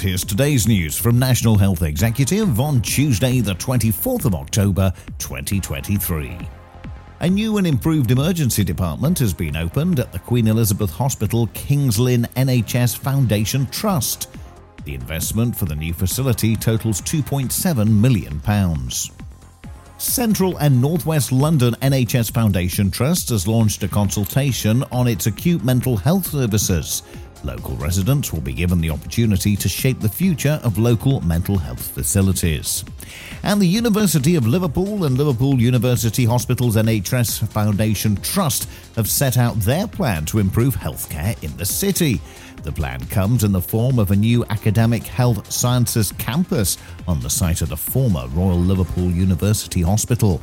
Here's today's news from National Health Executive on Tuesday, the 24th of October, 2023. A new and improved emergency department has been opened at the Queen Elizabeth Hospital Kings Lynn NHS Foundation Trust. The investment for the new facility totals £2.7 million. Central and Northwest London NHS Foundation Trust has launched a consultation on its acute mental health services. Local residents will be given the opportunity to shape the future of local mental health facilities. And the University of Liverpool and Liverpool University Hospitals NHS Foundation Trust have set out their plan to improve healthcare in the city. The plan comes in the form of a new academic health sciences campus on the site of the former Royal Liverpool University Hospital.